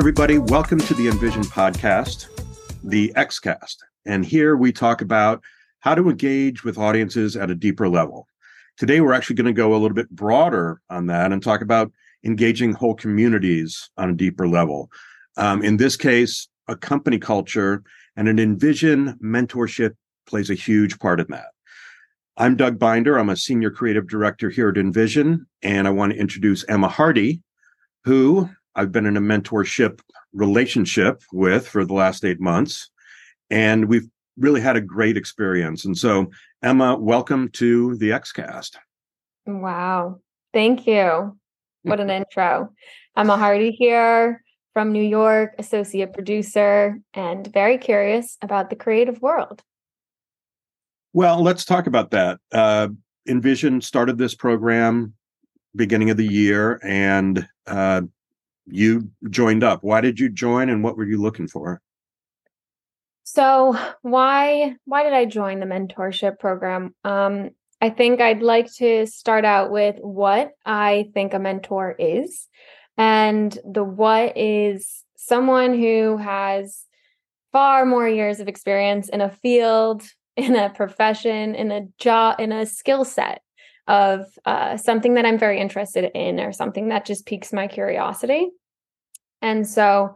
everybody. Welcome to the InVision podcast, the XCast. And here we talk about how to engage with audiences at a deeper level. Today, we're actually going to go a little bit broader on that and talk about engaging whole communities on a deeper level. Um, in this case, a company culture and an InVision mentorship plays a huge part in that. I'm Doug Binder. I'm a senior creative director here at InVision, and I want to introduce Emma Hardy, who I've been in a mentorship relationship with for the last eight months. And we've really had a great experience. And so, Emma, welcome to the XCast. Wow. Thank you. What an intro. Emma Hardy here from New York, associate producer, and very curious about the creative world. Well, let's talk about that. Uh, InVision started this program beginning of the year, and uh, you joined up. Why did you join, and what were you looking for? So why why did I join the mentorship program? Um, I think I'd like to start out with what I think a mentor is. And the what is someone who has far more years of experience in a field, in a profession, in a job, in a skill set of uh, something that I'm very interested in or something that just piques my curiosity. And so,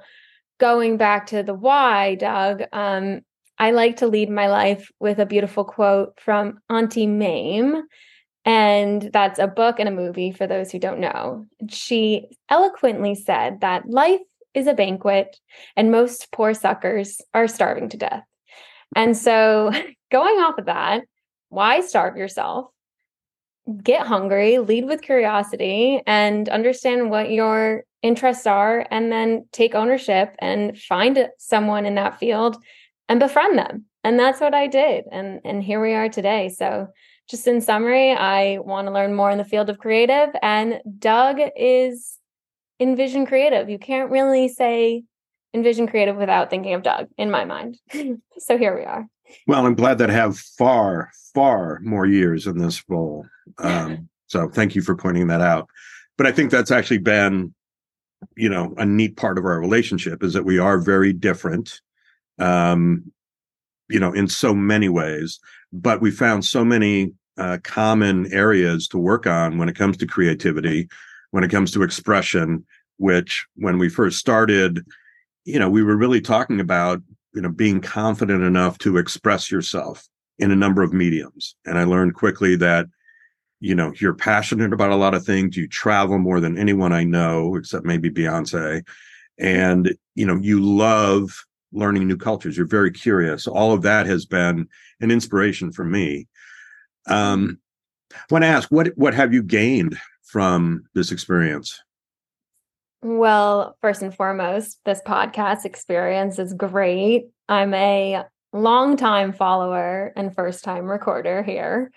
going back to the why, Doug, um, I like to lead my life with a beautiful quote from Auntie Mame. And that's a book and a movie for those who don't know. She eloquently said that life is a banquet and most poor suckers are starving to death. And so, going off of that, why starve yourself? Get hungry, lead with curiosity, and understand what your interests are, and then take ownership and find someone in that field and befriend them. And that's what I did. And, and here we are today. So, just in summary, I want to learn more in the field of creative, and Doug is InVision Creative. You can't really say InVision Creative without thinking of Doug, in my mind. so here we are. Well, I'm glad that I have far, far more years in this role. Um, so thank you for pointing that out. But I think that's actually been, you know, a neat part of our relationship is that we are very different, um, you know, in so many ways. But we found so many uh, common areas to work on when it comes to creativity, when it comes to expression. Which, when we first started, you know, we were really talking about, you know, being confident enough to express yourself in a number of mediums. And I learned quickly that, you know, you're passionate about a lot of things. You travel more than anyone I know, except maybe Beyonce. And, you know, you love learning new cultures. You're very curious. All of that has been an inspiration for me. Um, I want to ask, what what have you gained from this experience? Well, first and foremost, this podcast experience is great. I'm a longtime follower and first time recorder here.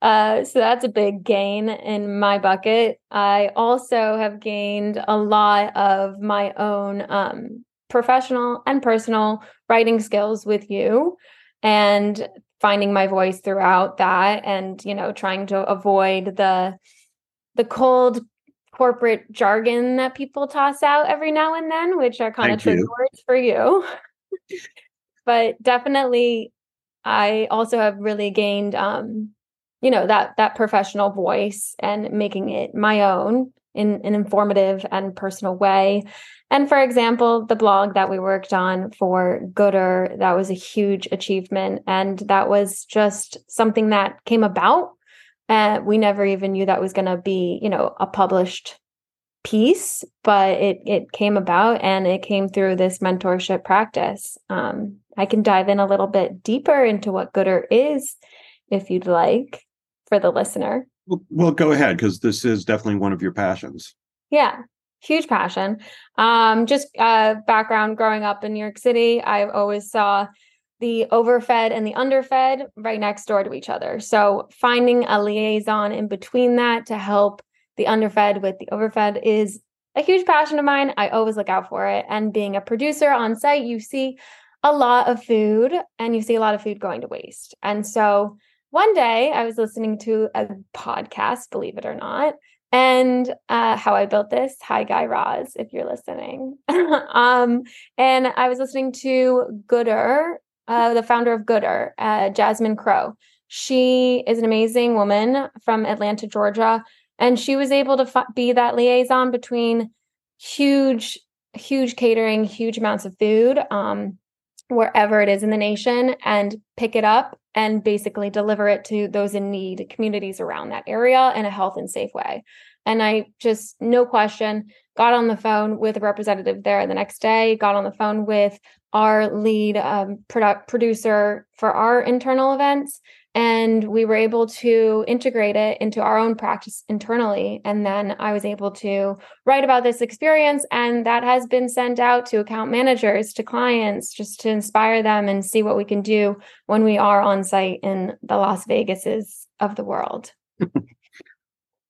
Uh, so that's a big gain in my bucket. I also have gained a lot of my own um, professional and personal writing skills with you and finding my voice throughout that and you know trying to avoid the the cold corporate jargon that people toss out every now and then, which are kind Thank of trigger words for you. but definitely, I also have really gained, um, you know, that that professional voice and making it my own in an informative and personal way. And for example, the blog that we worked on for Goodr, that was a huge achievement. And that was just something that came about and we never even knew that was going to be you know a published piece but it it came about and it came through this mentorship practice. Um, i can dive in a little bit deeper into what Goodr is if you'd like for the listener. Well, well go ahead because this is definitely one of your passions. Yeah huge passion. Um just uh background growing up in new york city i always saw the overfed and the underfed right next door to each other. So finding a liaison in between that to help the underfed with the overfed is a huge passion of mine. I always look out for it. And being a producer on site, you see a lot of food and you see a lot of food going to waste. And so one day I was listening to a podcast, believe it or not, and uh, how I built this. Hi, Guy Raz, if you're listening. um, and I was listening to Goodr, uh, the founder of Goodr, uh, Jasmine Crowe. She is an amazing woman from Atlanta, Georgia, and she was able to f- be that liaison between huge, huge catering, huge amounts of food, um, wherever it is in the nation, and pick it up and basically deliver it to those in need communities around that area in a health and safe way. And I just, no question, got on the phone with a representative there the next day, got on the phone with our lead um, product producer for our internal events. And we were able to integrate it into our own practice internally. And then I was able to write about this experience. And that has been sent out to account managers, to clients, just to inspire them and see what we can do when we are on site in the Las Vegases of the world.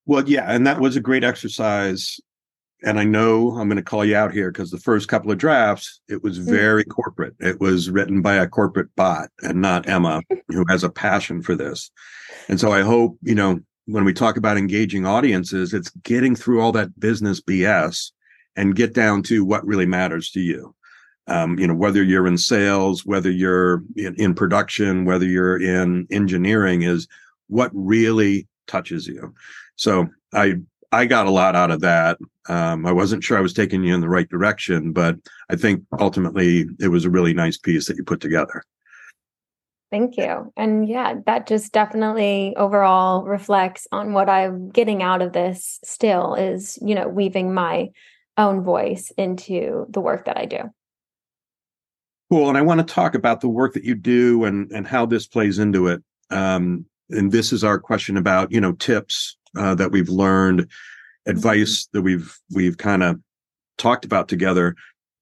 Well, yeah, and that was a great exercise. And I know I'm going to call you out here because the first couple of drafts, it was mm. very corporate. It was written by a corporate bot and not Emma, who has a passion for this. And so I hope, you know, when we talk about engaging audiences, it's getting through all that business BS and get down to what really matters to you. Um, you know, whether you're in sales, whether you're in, in production, whether you're in engineering, is what really touches you. So I I got a lot out of that. Um, I wasn't sure I was taking you in the right direction, but I think ultimately it was a really nice piece that you put together. Thank you. And yeah, that just definitely overall reflects on what I'm getting out of this still is, you know, weaving my own voice into the work that I do. Cool. And I want to talk about the work that you do and and how this plays into it. Um, and this is our question about, you know, tips uh, that we've learned, advice that we've we've kind of talked about together.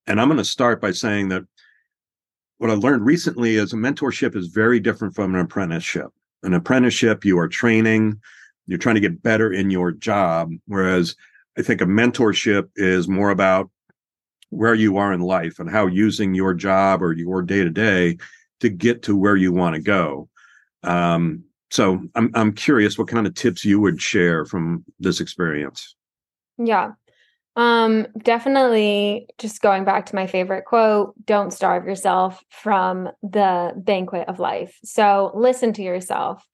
And I'm going to start by saying that what I learned recently is a mentorship is very different from an apprenticeship. An apprenticeship, you are training, you're trying to get better in your job, whereas I think a mentorship is more about where you are in life and how using your job or your day to day to get to where you want to go. Um, so I'm I'm curious what kind of tips you would share from this experience. Yeah. Um definitely just going back to my favorite quote, don't starve yourself from the banquet of life. So listen to yourself.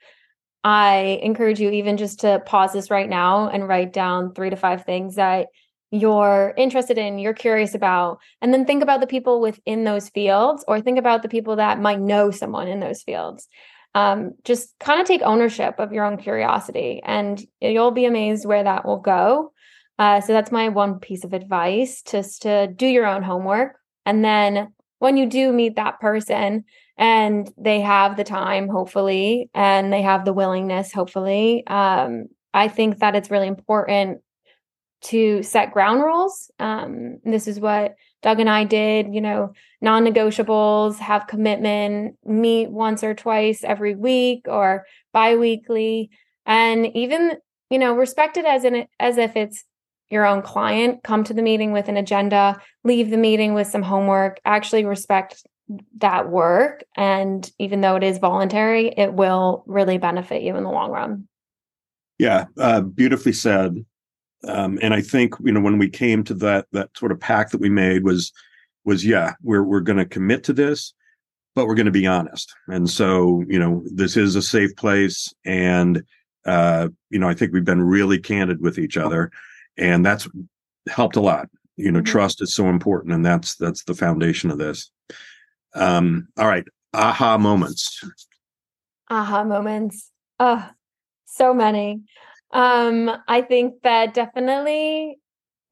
I encourage you even just to pause this right now and write down 3 to 5 things that you're interested in, you're curious about, and then think about the people within those fields or think about the people that might know someone in those fields um, just kind of take ownership of your own curiosity and you'll be amazed where that will go. Uh, so that's my one piece of advice just to do your own homework. And then when you do meet that person and they have the time hopefully and they have the willingness hopefully um, i think that it's really important to set ground rules um, this is what Doug and I did, you know, non negotiables, have commitment, meet once or twice every week or bi weekly. And even, you know, respect it as, an, as if it's your own client. Come to the meeting with an agenda, leave the meeting with some homework, actually respect that work. And even though it is voluntary, it will really benefit you in the long run. Yeah, uh, beautifully said um, and I think you know when we came to that that sort of pact that we made was was yeah we're we're going to commit to this, but we're going to be honest. And so you know this is a safe place, and uh, you know I think we've been really candid with each other, and that's helped a lot. You know, mm-hmm. trust is so important, and that's that's the foundation of this. Um, all right, aha moments. Aha moments. Oh, so many. Um, I think that definitely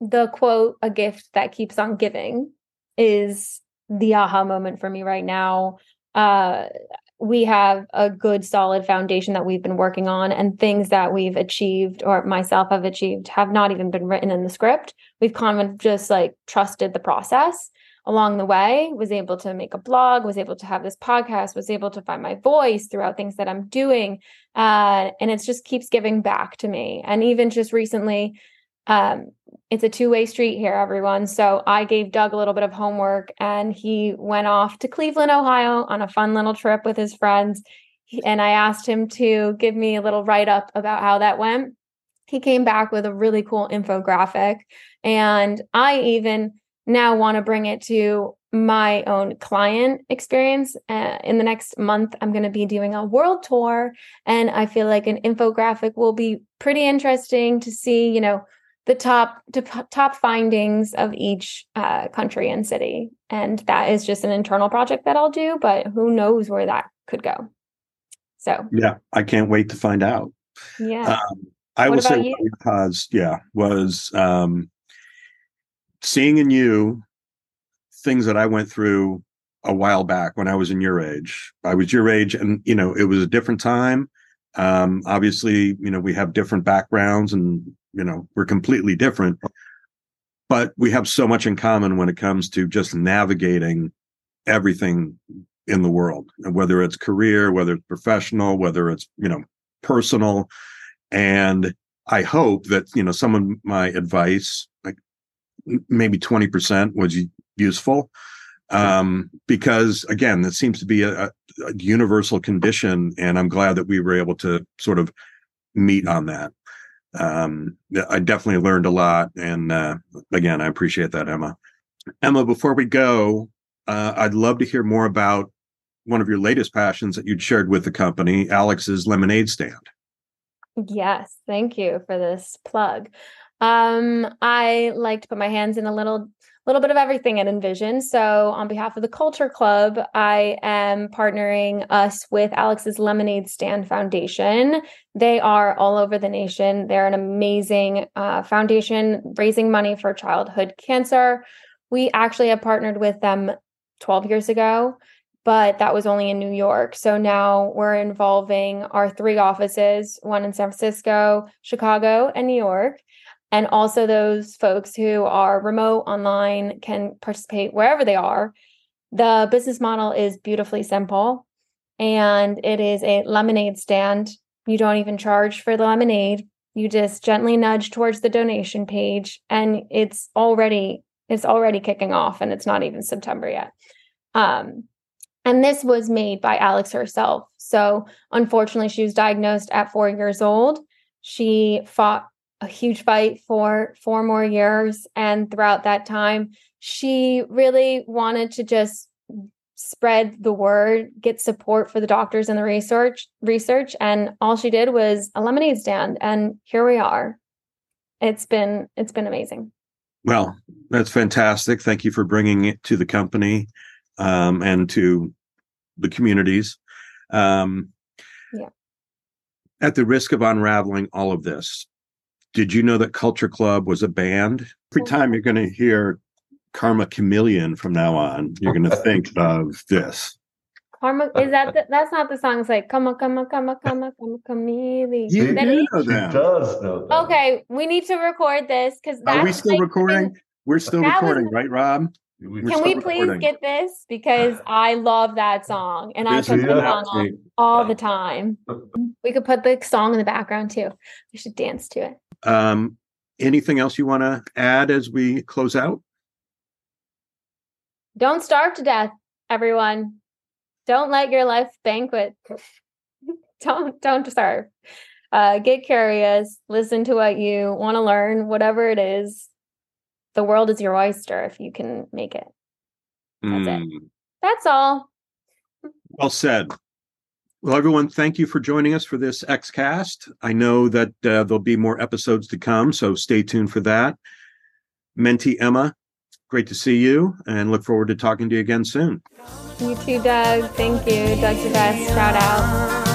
the quote, a gift that keeps on giving is the aha moment for me right now. Uh, we have a good solid foundation that we've been working on and things that we've achieved or myself have achieved have not even been written in the script we've kind of just like trusted the process along the way was able to make a blog was able to have this podcast was able to find my voice throughout things that i'm doing uh, and it just keeps giving back to me. And even just recently um, it's a two-way street here everyone. So i gave doug a little bit of homework and he went off to cleveland ohio on a fun little trip with his friends. And i asked him to give me a little write-up about how that went. He came back with a really cool infographic. And I even now want to bring it to my own client experience. Uh, in the next month, I'm going to be doing a world tour. And I feel like an infographic will be pretty interesting to see, you know, the top to, top findings of each uh, country and city. And that is just an internal project that I'll do, but who knows where that could go. So, yeah, I can't wait to find out. Yeah. Um, I what will say because yeah was um, seeing in you things that I went through a while back when I was in your age. I was your age, and you know it was a different time. Um, obviously, you know we have different backgrounds, and you know we're completely different, but we have so much in common when it comes to just navigating everything in the world, whether it's career, whether it's professional, whether it's you know personal and I hope that, you know, some of my advice, like maybe 20% was useful. Um, because again, that seems to be a, a universal condition. And I'm glad that we were able to sort of meet on that. Um, I definitely learned a lot. And uh, again, I appreciate that, Emma. Emma, before we go, uh, I'd love to hear more about one of your latest passions that you'd shared with the company, Alex's Lemonade Stand. Yes, thank you for this plug. Um, I like to put my hands in a little little bit of everything at InVision. So, on behalf of the Culture Club, I am partnering us with Alex's Lemonade Stand Foundation. They are all over the nation. They're an amazing uh, foundation raising money for childhood cancer. We actually have partnered with them 12 years ago but that was only in New York. So now we're involving our three offices, one in San Francisco, Chicago, and New York. And also those folks who are remote online can participate wherever they are. The business model is beautifully simple and it is a lemonade stand. You don't even charge for the lemonade. You just gently nudge towards the donation page and it's already it's already kicking off and it's not even September yet. Um, and this was made by Alex herself. So, unfortunately, she was diagnosed at four years old. She fought a huge fight for four more years. And throughout that time, she really wanted to just spread the word, get support for the doctors and the research research. And all she did was a lemonade stand. And here we are. It's been it's been amazing. Well, that's fantastic. Thank you for bringing it to the company um, and to the communities. Um, yeah. At the risk of unraveling all of this, did you know that Culture Club was a band? Every time you're going to hear Karma Chameleon from now on, you're going to think of this. Karma uh, is that uh, the, that's not the song. It's like come on, come on, come on, come on, come on, chameleon. You do know that. does know that. Okay, we need to record this because are we still like, recording? We're still recording, was, right, Rob? Can we please recording. get this? Because I love that song and I put the song on all the time. We could put the song in the background too. We should dance to it. Um, anything else you want to add as we close out? Don't starve to death, everyone. Don't let your life banquet. don't don't starve. Uh, get curious. Listen to what you want to learn, whatever it is the world is your oyster if you can make it. That's mm. it. That's all. Well said. Well, everyone, thank you for joining us for this Xcast. I know that uh, there'll be more episodes to come, so stay tuned for that. Menti Emma, great to see you and look forward to talking to you again soon. You too, Doug. Thank you. Doug's the best. Shout out.